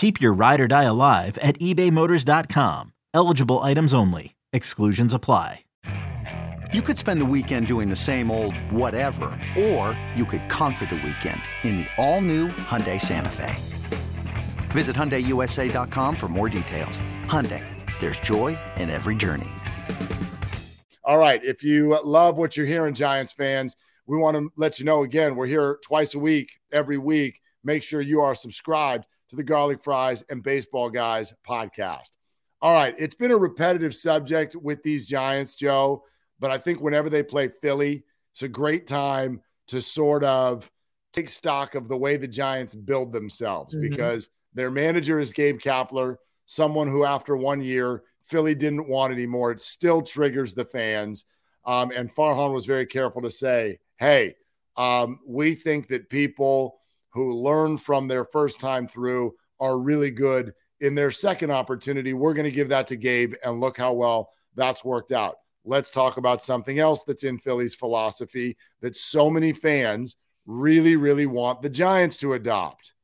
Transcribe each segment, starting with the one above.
Keep your ride or die alive at ebaymotors.com. Eligible items only. Exclusions apply. You could spend the weekend doing the same old whatever, or you could conquer the weekend in the all-new Hyundai Santa Fe. Visit HyundaiUSA.com for more details. Hyundai, there's joy in every journey. All right. If you love what you're hearing, Giants fans, we want to let you know again, we're here twice a week, every week. Make sure you are subscribed to the Garlic Fries and Baseball Guys podcast. All right. It's been a repetitive subject with these Giants, Joe, but I think whenever they play Philly, it's a great time to sort of take stock of the way the Giants build themselves mm-hmm. because their manager is Gabe Kapler, someone who, after one year, Philly didn't want anymore. It still triggers the fans. Um, and Farhan was very careful to say, hey, um, we think that people who learn from their first time through are really good in their second opportunity. We're going to give that to Gabe, and look how well that's worked out. Let's talk about something else that's in Philly's philosophy that so many fans really, really want the Giants to adopt.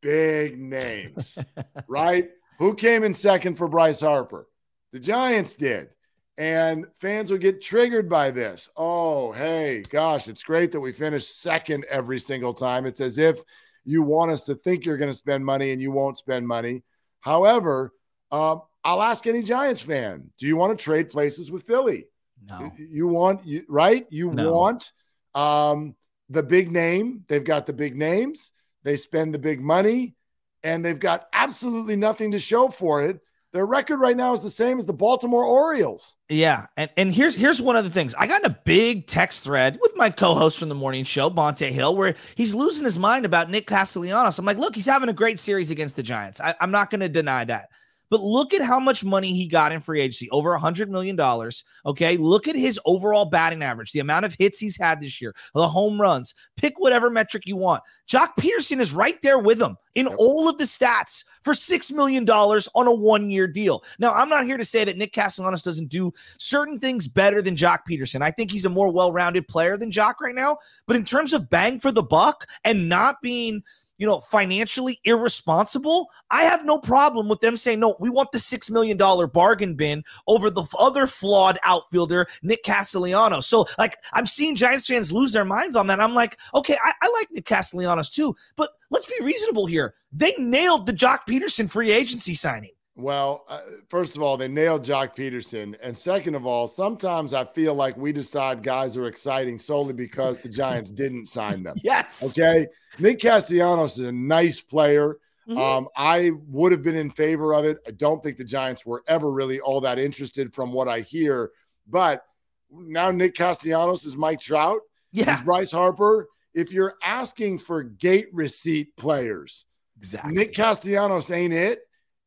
Big names, right? Who came in second for Bryce Harper? The Giants did. And fans will get triggered by this. Oh, hey, gosh, it's great that we finish second every single time. It's as if you want us to think you're going to spend money and you won't spend money. However, um, I'll ask any Giants fan do you want to trade places with Philly? No. You want, you, right? You no. want um, the big name. They've got the big names, they spend the big money, and they've got absolutely nothing to show for it their record right now is the same as the Baltimore Orioles. Yeah, and and here's here's one of the things. I got in a big text thread with my co-host from the morning show, Bonta Hill, where he's losing his mind about Nick Castellanos. I'm like, look, he's having a great series against the Giants. I, I'm not going to deny that. But look at how much money he got in free agency over a $100 million. Okay. Look at his overall batting average, the amount of hits he's had this year, the home runs. Pick whatever metric you want. Joc Pederson is right there with him in all of the stats for $6 million on a one year deal. Now, I'm not here to say that Nick Castellanos doesn't do certain things better than Joc Pederson. I think he's a more well rounded player than Joc right now. But in terms of bang for the buck and not being you know, financially irresponsible, I have no problem with them saying, no, we want the $6 million bargain bin over the other flawed outfielder, Nick Castellanos. So, like, I'm seeing Giants fans lose their minds on that. I'm like, okay, I, I like Nick Castellanos too, but let's be reasonable here. They nailed the Joc Pederson free agency signing. Well, uh, first of all, they nailed Joc Pederson. And second of all, sometimes I feel like we decide guys are exciting solely because the Giants didn't sign them. Yes. Okay. Nick Castellanos is a nice player. Mm-hmm. Um, I would have been in favor of it. I don't think the Giants were ever really all that interested from what I hear. But now Nick Castellanos is Mike Trout. Yeah. He's Bryce Harper. If you're asking for gate receipt players, exactly. Nick Castellanos ain't it.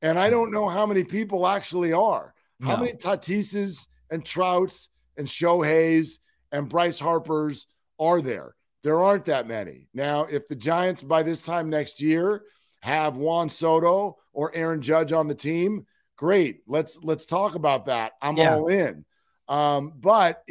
And I don't know how many people actually are. How no. many Tatises and Trouts and Shohei's and Bryce Harper's are there? There aren't that many. Now, if the Giants by this time next year have Juan Soto or Aaron Judge on the team, great. Let's let's talk about that. I'm yeah. all in. Um, but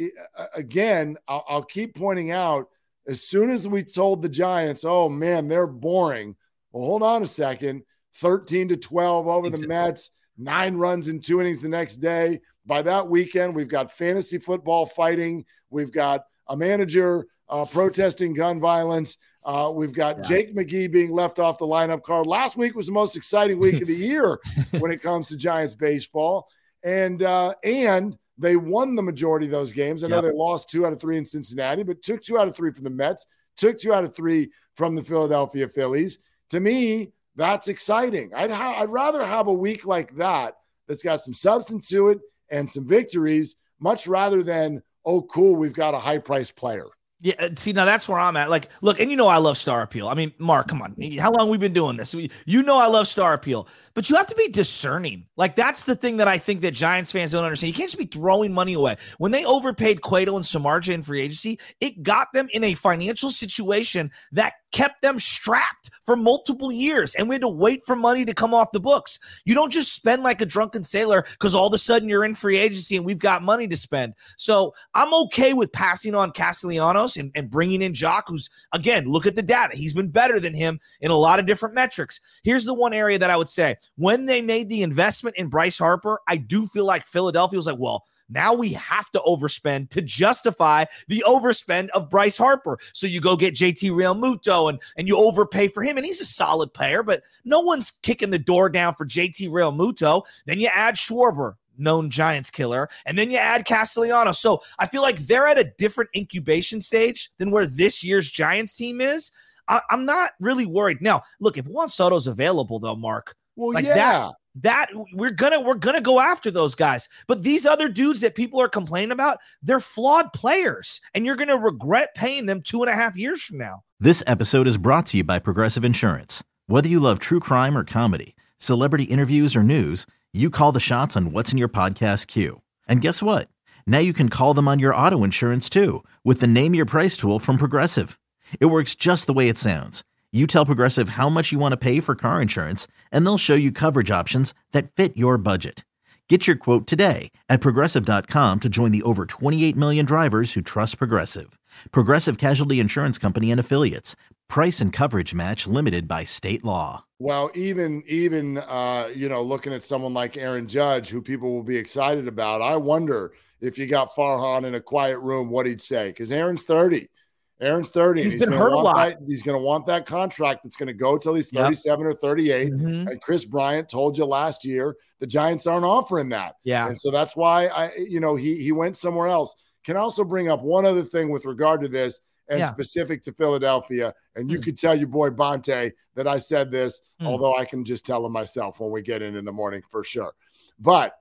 again, I'll, I'll keep pointing out as soon as we told the Giants, oh man, they're boring. Well, hold on a second 13 to 12 over the Mets, nine runs in two innings the next day. By that weekend, we've got fantasy football fighting. We've got a manager uh, protesting gun violence. Uh, we've got yeah. Jake McGee being left off the lineup card. Last week was the most exciting week of the year when it comes to Giants baseball. And uh, and They won the majority of those games. I know yep. they lost two out of three in Cincinnati, but took two out of three from the Mets, took two out of three from the Philadelphia Phillies. To me, that's exciting. I'd, ha- I'd rather have a week like that that's got some substance to it and some victories, much rather than, oh, cool, we've got a high priced player. Yeah, uh, see now that's where I'm at. Like, look, and you know I love star appeal. I mean, Mark, come on, how long we been doing this? You know I love star appeal, but you have to be discerning. Like that's the thing that I think that Giants fans don't understand. You can't just be throwing money away. When they overpaid Cueto and Samardzija in free agency, it got them in a financial situation that kept them strapped for multiple years, and we had to wait for money to come off the books. You don't just spend like a drunken sailor because all of a sudden you're in free agency and we've got money to spend. So I'm okay with passing on Castellanos and, and bringing in Joc, who's again, look at the data. He's been better than him in a lot of different metrics. Here's the one area that I would say when they made the investment in Bryce Harper, I do feel like Philadelphia was like, well, now we have to overspend to justify the overspend of Bryce Harper. So you go get JT Realmuto and, and you overpay for him. And he's a solid player, but no one's kicking the door down for JT Realmuto. Then you add Schwarber, known Giants killer, and then you add Castellanos. So I feel like they're at a different incubation stage than where this year's Giants team is. I, am not really worried. Now, look, if Juan Soto's available, though, Mark, well, like yeah. that that we're gonna we're gonna go after those guys. But these other dudes that people are complaining about they're flawed players and you're gonna regret paying them two and a half years from now. This episode is brought to you by progressive insurance. Whether you love true crime or comedy celebrity interviews or news you call the shots on what's in your podcast queue. And guess what? Now you can call them on your auto insurance too with the name your price tool from progressive. It works just the way it sounds you tell Progressive how much you want to pay for car insurance, and they'll show you coverage options that fit your budget. Get your quote today at progressive.com to join the over 28 million drivers who trust Progressive. Progressive Casualty Insurance Company and Affiliates. Price and coverage match limited by state law. Well, even even uh, you know, looking at someone like Aaron Judge, who people will be excited about, I wonder if you got Farhan in a quiet room, what he'd say. Because Aaron's 30. Aaron's 30. he's, he's been hurt a lot. That, he's going to want that contract that's going to go till he's 37 yep. or 38. Mm-hmm. And Kris Bryant told you last year the Giants aren't offering that. Yeah. And so that's why I, you know, he he went somewhere else. Can also bring up one other thing with regard to this and yeah. specific to Philadelphia. And you mm. could tell your boy Bonta that I said this, mm. although I can just tell him myself when we get in in the morning for sure. But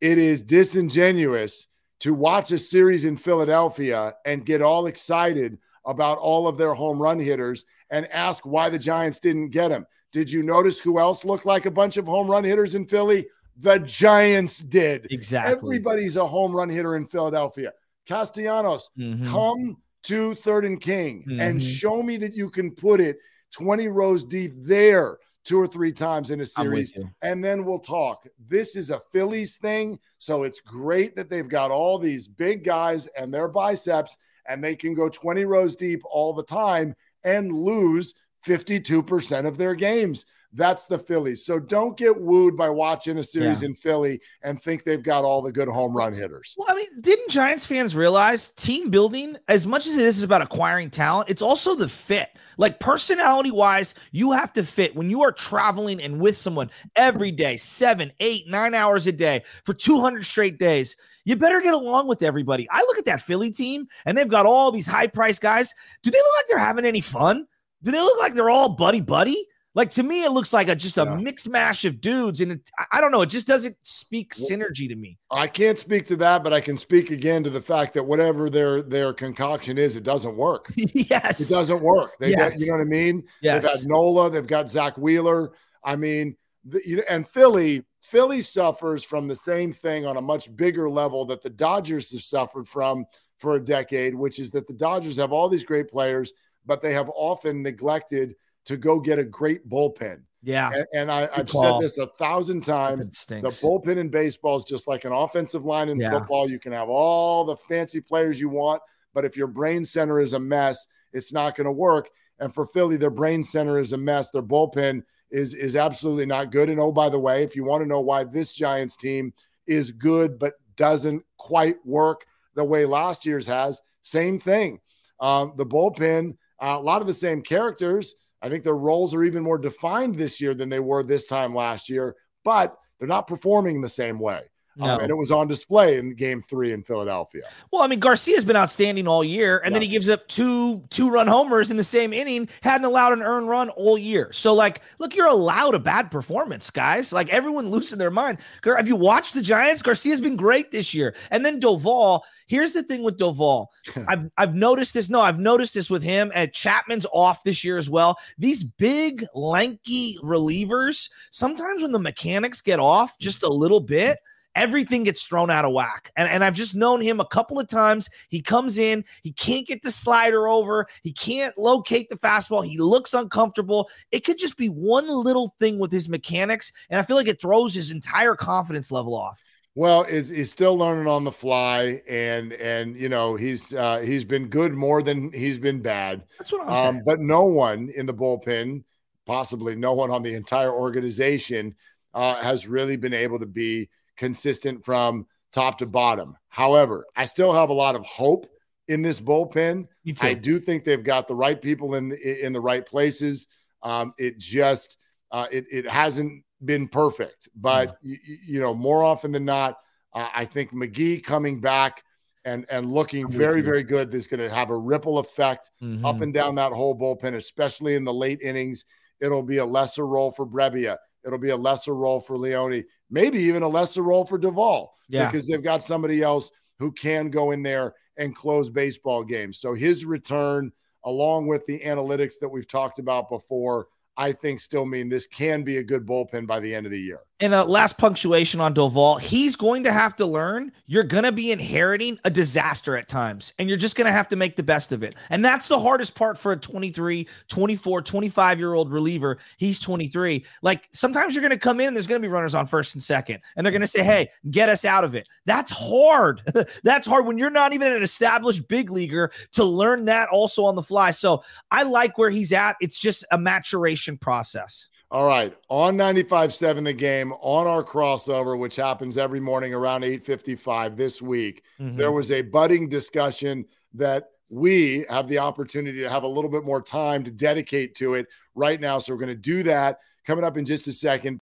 it is disingenuous to watch a series in Philadelphia and get all excited about all of their home run hitters and ask why the Giants didn't get him. Did you notice who else looked like a bunch of home run hitters in Philly? The Giants did. Exactly. Everybody's a home run hitter in Philadelphia. Castellanos, mm-hmm. come to third and king mm-hmm. and show me that you can put it 20 rows deep there two or three times in a series, and then we'll talk. This is a Phillies thing. So it's great that they've got all these big guys and their biceps and they can go 20 rows deep all the time and lose 52% of their games. That's the Phillies. So don't get wooed by watching a series yeah. in Philly and think they've got all the good home run hitters. Well, I mean, didn't Giants fans realize team building, as much as it is about acquiring talent, it's also the fit. Like personality wise, you have to fit when you are traveling and with someone every day, seven, eight, nine hours a day for 200 straight days you better get along with everybody. I look at that Philly team and they've got all these high price guys. Do they look like they're having any fun? Do they look like they're all buddy buddy? Like to me, it looks like a just a yeah. mix mash of dudes, and it, I don't know. It just doesn't speak synergy to me. I can't speak to that, but I can speak again to the fact that whatever their their concoction is, it doesn't work. yes, it doesn't work. They, yes. you know what I mean? Yes. They've got Nola, they've got Zack Wheeler. I mean, the, you know, and Philly Philly suffers from the same thing on a much bigger level that the Dodgers have suffered from for a decade, which is that the Dodgers have all these great players, but they have often neglected to go get a great bullpen. Yeah. And, and I, have said this a thousand times. The bullpen in baseball is just like an offensive line in yeah. football. You can have all the fancy players you want, but if your brain center is a mess, it's not going to work. And for Philly, their brain center is a mess. Their bullpen is is absolutely not good. And oh, by the way, if you want to know why this Giants team is good but doesn't quite work the way last year's has, same thing. Um, the bullpen, uh, a lot of the same characters. I think their roles are even more defined this year than they were this time last year, but they're not performing the same way. No. Um, and it was on display in game three in Philadelphia. Well, I mean, Garcia's been outstanding all year, and yeah. then he gives up two two run homers in the same inning, hadn't allowed an earned run all year. So, like, look, you're allowed a bad performance, guys. Like, everyone losing their mind. Have you watched the Giants? Garcia's been great this year. And then Doval, here's the thing with Doval. I've, I've noticed this. No, I've noticed this with him, and Chapman's off this year as well. These big, lanky relievers, sometimes when the mechanics get off just a little bit, everything gets thrown out of whack. And, and I've just known him a couple of times. He comes in, he can't get the slider over, he can't locate the fastball, he looks uncomfortable. It could just be one little thing with his mechanics, and I feel like it throws his entire confidence level off. Well, is he's still learning on the fly, and and you know he's uh, he's been good more than he's been bad. That's what I'm um, saying. But no one in the bullpen, possibly no one on the entire organization, uh, has really been able to be consistent from top to bottom. However, I still have a lot of hope in this bullpen. I do think they've got the right people in the, in the right places. Um, it just uh, it it hasn't been perfect, but yeah. you, you, know more often than not, uh, I think McGee coming back and and looking very very good is going to have a ripple effect mm-hmm. up and down that whole bullpen, especially in the late innings. It'll be a lesser role for Brebbia. It'll be a lesser role for Leone maybe even a lesser role for Doval yeah. because they've got somebody else who can go in there and close baseball games. So his return, along with the analytics that we've talked about before, I think still mean this can be a good bullpen by the end of the year. And a last punctuation on Doval, he's going to have to learn you're going to be inheriting a disaster at times, and you're just going to have to make the best of it. And that's the hardest part for a 23, 24, 25 year old reliever. He's 23. Like sometimes you're going to come in, there's going to be runners on first and second, and they're going to say, Hey, get us out of it. That's hard. that's hard when you're not even an established big leaguer to learn that also on the fly. So I like where he's at. It's just a maturation process. All right, on 95.7 the game on our crossover, which happens every morning around 8:55 this week. Mm-hmm. There was a budding discussion that we have the opportunity to have a little bit more time to dedicate to it right now. So we're going to do that coming up in just a second.